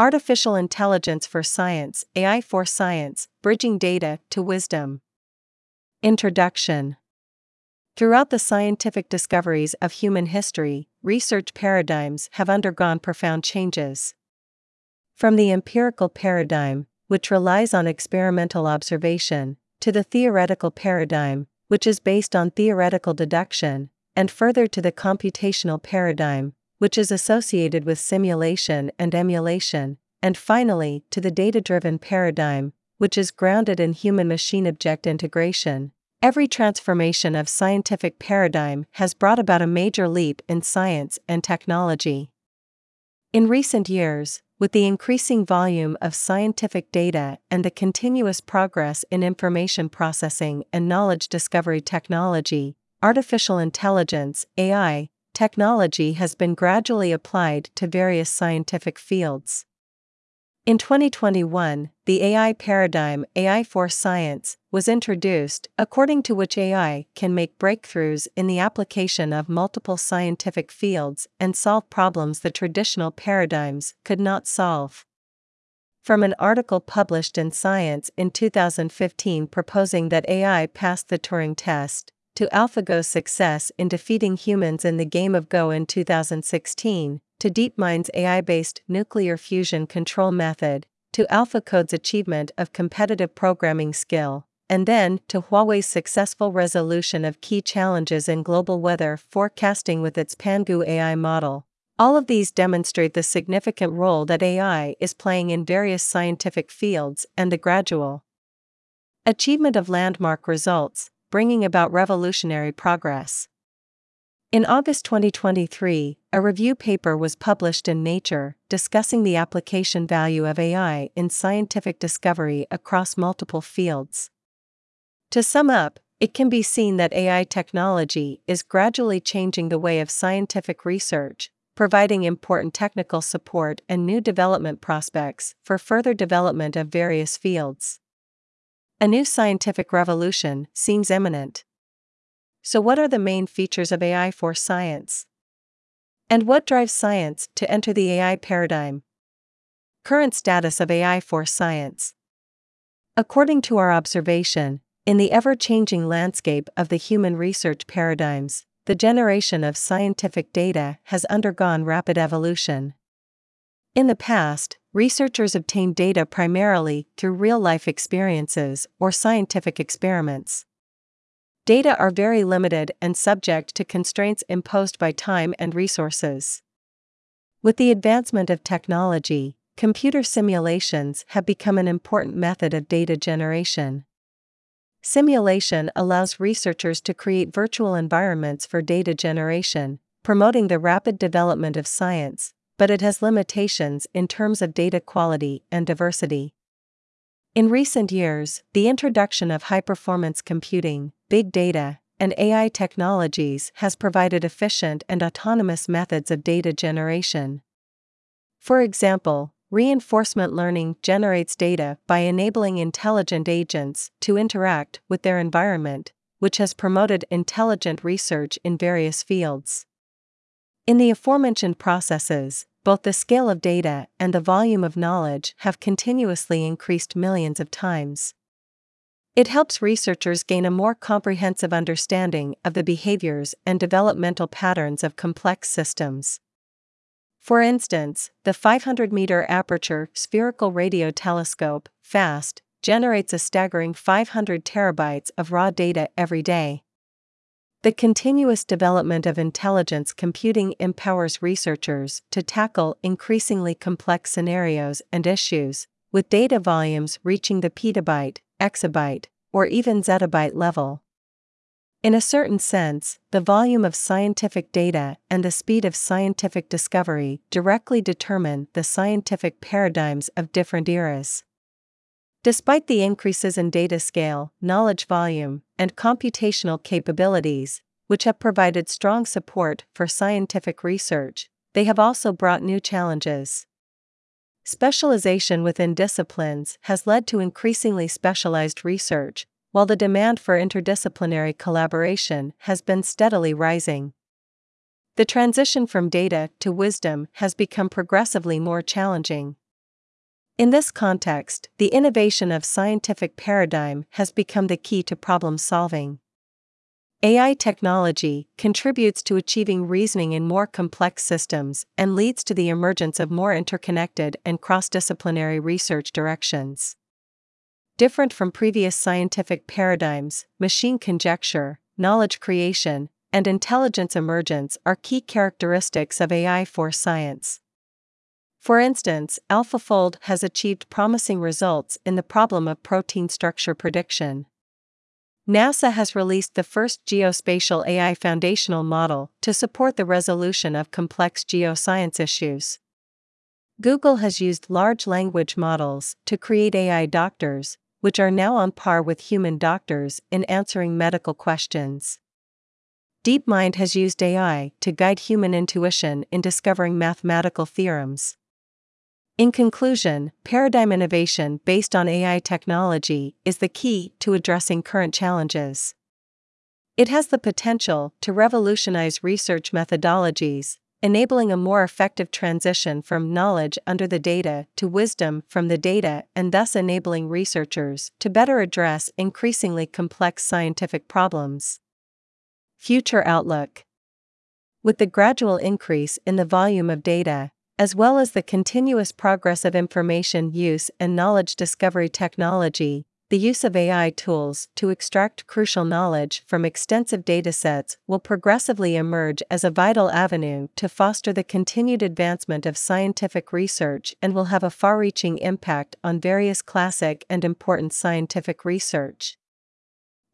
Artificial Intelligence for Science, AI for Science, Bridging Data to Wisdom. Introduction Throughout the scientific discoveries of human history, research paradigms have undergone profound changes. From the empirical paradigm, which relies on experimental observation, to the theoretical paradigm, which is based on theoretical deduction, and further to the computational paradigm, which is associated with simulation and emulation, and finally to the data driven paradigm, which is grounded in human machine object integration. Every transformation of scientific paradigm has brought about a major leap in science and technology. In recent years, with the increasing volume of scientific data and the continuous progress in information processing and knowledge discovery technology, artificial intelligence AI, technology has been gradually applied to various scientific fields. In 2021, the AI paradigm AI for Science was introduced, according to which AI can make breakthroughs in the application of multiple scientific fields and solve problems the traditional paradigms could not solve. From an article published in Science in 2015 proposing that AI passed the Turing test, to AlphaGo's success in defeating humans in the game of Go in 2016, to DeepMind's AI based nuclear fusion control method, to AlphaCode's achievement of competitive programming skill, and then to Huawei's successful resolution of key challenges in global weather forecasting with its Pangu AI model. All of these demonstrate the significant role that AI is playing in various scientific fields and the gradual achievement of landmark results, bringing about revolutionary progress. In August 2023, a review paper was published in Nature discussing the application value of AI in scientific discovery across multiple fields. To sum up, it can be seen that AI technology is gradually changing the way of scientific research, providing important technical support and new development prospects for further development of various fields. A new scientific revolution seems imminent. So, what are the main features of AI for science? And what drives science to enter the AI paradigm? Current status of AI for science. According to our observation, in the ever changing landscape of the human research paradigms, the generation of scientific data has undergone rapid evolution. In the past, researchers obtain data primarily through real life experiences or scientific experiments. Data are very limited and subject to constraints imposed by time and resources. With the advancement of technology, computer simulations have become an important method of data generation. Simulation allows researchers to create virtual environments for data generation, promoting the rapid development of science, but it has limitations in terms of data quality and diversity. In recent years, the introduction of high performance computing, big data, and AI technologies has provided efficient and autonomous methods of data generation. For example, reinforcement learning generates data by enabling intelligent agents to interact with their environment, which has promoted intelligent research in various fields. In the aforementioned processes, both the scale of data and the volume of knowledge have continuously increased millions of times. It helps researchers gain a more comprehensive understanding of the behaviors and developmental patterns of complex systems. For instance, the 500 meter aperture spherical radio telescope, FAST, generates a staggering 500 terabytes of raw data every day. The continuous development of intelligence computing empowers researchers to tackle increasingly complex scenarios and issues, with data volumes reaching the petabyte, exabyte, or even zettabyte level. In a certain sense, the volume of scientific data and the speed of scientific discovery directly determine the scientific paradigms of different eras. Despite the increases in data scale, knowledge volume, and computational capabilities, which have provided strong support for scientific research, they have also brought new challenges. Specialization within disciplines has led to increasingly specialized research, while the demand for interdisciplinary collaboration has been steadily rising. The transition from data to wisdom has become progressively more challenging. In this context, the innovation of scientific paradigm has become the key to problem solving. AI technology contributes to achieving reasoning in more complex systems and leads to the emergence of more interconnected and cross disciplinary research directions. Different from previous scientific paradigms, machine conjecture, knowledge creation, and intelligence emergence are key characteristics of AI for science. For instance, AlphaFold has achieved promising results in the problem of protein structure prediction. NASA has released the first geospatial AI foundational model to support the resolution of complex geoscience issues. Google has used large language models to create AI doctors, which are now on par with human doctors in answering medical questions. DeepMind has used AI to guide human intuition in discovering mathematical theorems. In conclusion, paradigm innovation based on AI technology is the key to addressing current challenges. It has the potential to revolutionize research methodologies, enabling a more effective transition from knowledge under the data to wisdom from the data and thus enabling researchers to better address increasingly complex scientific problems. Future Outlook With the gradual increase in the volume of data, as well as the continuous progress of information use and knowledge discovery technology, the use of AI tools to extract crucial knowledge from extensive datasets will progressively emerge as a vital avenue to foster the continued advancement of scientific research and will have a far reaching impact on various classic and important scientific research.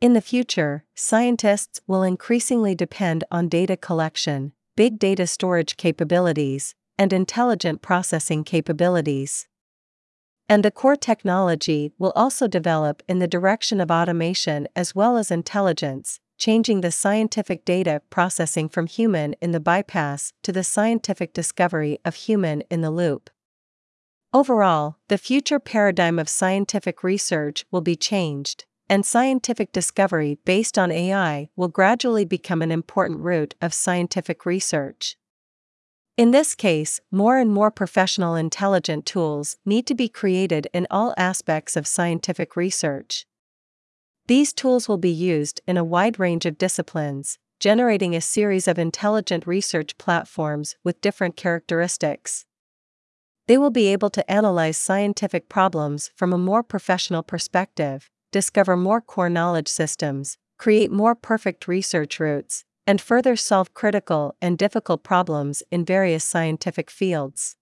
In the future, scientists will increasingly depend on data collection, big data storage capabilities, and intelligent processing capabilities. And the core technology will also develop in the direction of automation as well as intelligence, changing the scientific data processing from human in the bypass to the scientific discovery of human in the loop. Overall, the future paradigm of scientific research will be changed, and scientific discovery based on AI will gradually become an important route of scientific research. In this case, more and more professional intelligent tools need to be created in all aspects of scientific research. These tools will be used in a wide range of disciplines, generating a series of intelligent research platforms with different characteristics. They will be able to analyze scientific problems from a more professional perspective, discover more core knowledge systems, create more perfect research routes, and further solve critical and difficult problems in various scientific fields.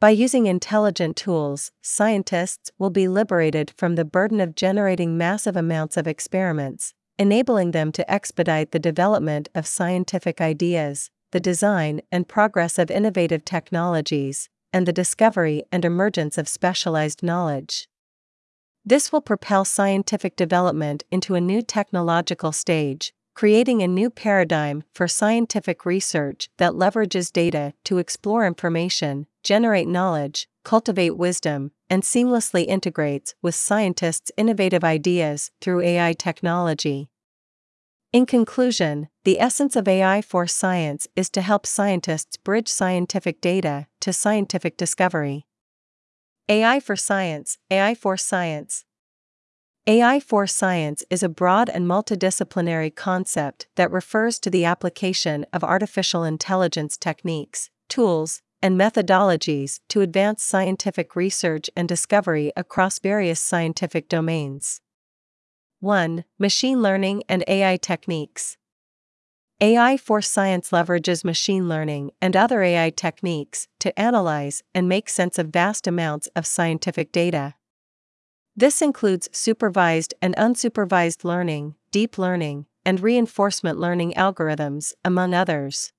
By using intelligent tools, scientists will be liberated from the burden of generating massive amounts of experiments, enabling them to expedite the development of scientific ideas, the design and progress of innovative technologies, and the discovery and emergence of specialized knowledge. This will propel scientific development into a new technological stage, creating a new paradigm for scientific research that leverages data to explore information, generate knowledge, cultivate wisdom, and seamlessly integrates with scientists' innovative ideas through AI technology. In conclusion, the essence of AI for science is to help scientists bridge scientific data to scientific discovery. AI for Science, AI for Science, AI for science is a broad and multidisciplinary concept that refers to the application of artificial intelligence techniques, tools, and methodologies to advance scientific research and discovery across various scientific domains. 1. Machine learning and AI techniques. AI for science leverages machine learning and other AI techniques to analyze and make sense of vast amounts of scientific data. This includes supervised and unsupervised learning, deep learning, and reinforcement learning algorithms, among others.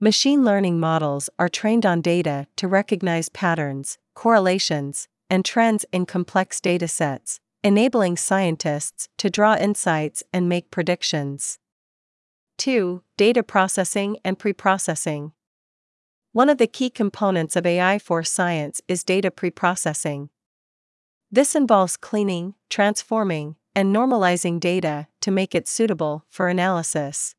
Machine learning models are trained on data to recognize patterns, correlations, and trends in complex datasets, enabling scientists to draw insights and make predictions. 2. Data processing and preprocessing. One of the key components of AI for science is data preprocessing. This involves cleaning, transforming, and normalizing data to make it suitable for analysis.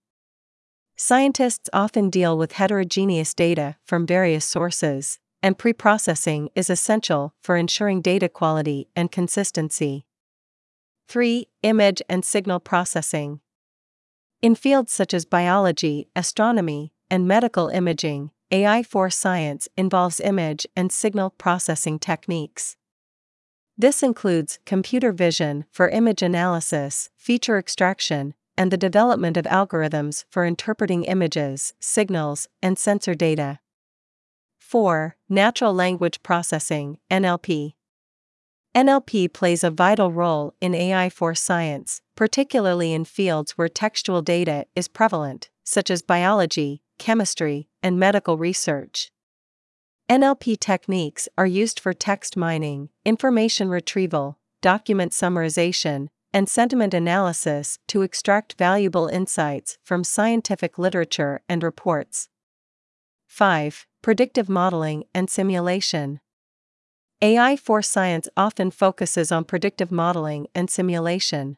Scientists often deal with heterogeneous data from various sources, and preprocessing is essential for ensuring data quality and consistency. 3. Image and signal processing. In fields such as biology, astronomy, and medical imaging, AI for science involves image and signal processing techniques. This includes computer vision for image analysis, feature extraction, and the development of algorithms for interpreting images, signals, and sensor data. 4. Natural Language Processing NLP. NLP plays a vital role in AI for science, particularly in fields where textual data is prevalent, such as biology, chemistry, and medical research. NLP techniques are used for text mining, information retrieval, document summarization, and sentiment analysis to extract valuable insights from scientific literature and reports. 5. Predictive modeling and simulation. AI for science often focuses on predictive modeling and simulation.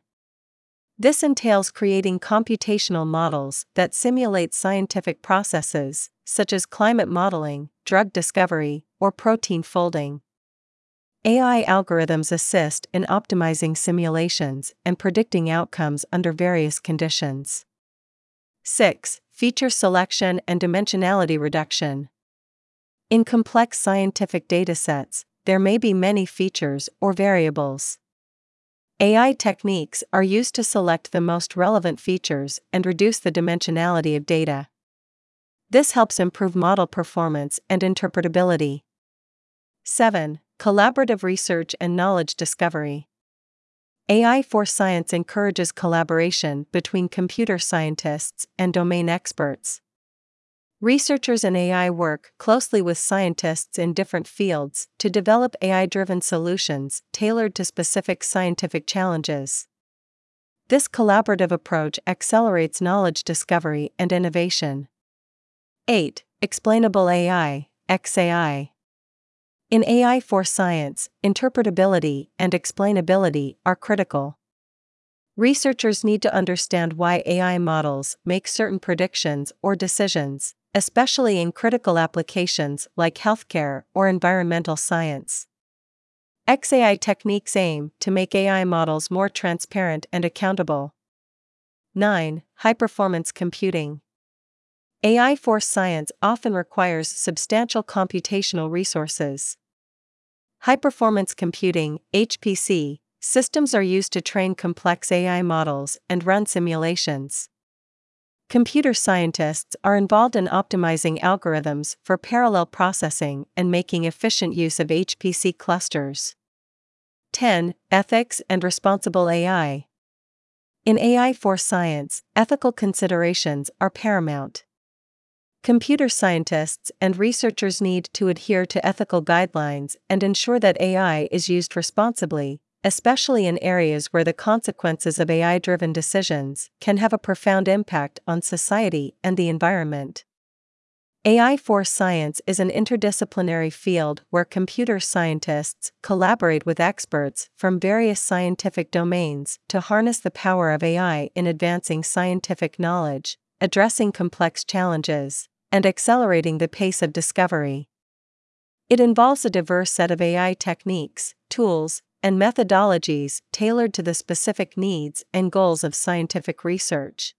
This entails creating computational models that simulate scientific processes, such as climate modeling, drug discovery, or protein folding. AI algorithms assist in optimizing simulations and predicting outcomes under various conditions. 6 feature selection and dimensionality reduction. In complex scientific datasets, there may be many features or variables. AI techniques are used to select the most relevant features and reduce the dimensionality of data. This helps improve model performance and interpretability. 7. Collaborative research and knowledge discovery. AI for Science encourages collaboration between computer scientists and domain experts. Researchers in AI work closely with scientists in different fields to develop AI driven solutions tailored to specific scientific challenges. This collaborative approach accelerates knowledge discovery and innovation. 8. Explainable AI, XAI. In AI for science, interpretability and explainability are critical. Researchers need to understand why AI models make certain predictions or decisions, especially in critical applications like healthcare or environmental science. XAI techniques aim to make AI models more transparent and accountable. 9. High performance computing. AI for science often requires substantial computational resources. High performance computing, HPC, systems are used to train complex AI models and run simulations. Computer scientists are involved in optimizing algorithms for parallel processing and making efficient use of HPC clusters. 10. Ethics and Responsible AI. In AI for science, ethical considerations are paramount. Computer scientists and researchers need to adhere to ethical guidelines and ensure that AI is used responsibly, especially in areas where the consequences of AI driven decisions can have a profound impact on society and the environment. AI for science is an interdisciplinary field where computer scientists collaborate with experts from various scientific domains to harness the power of AI in advancing scientific knowledge, addressing complex challenges, and accelerating the pace of discovery. It involves a diverse set of AI techniques, tools, and methodologies tailored to the specific needs and goals of scientific research.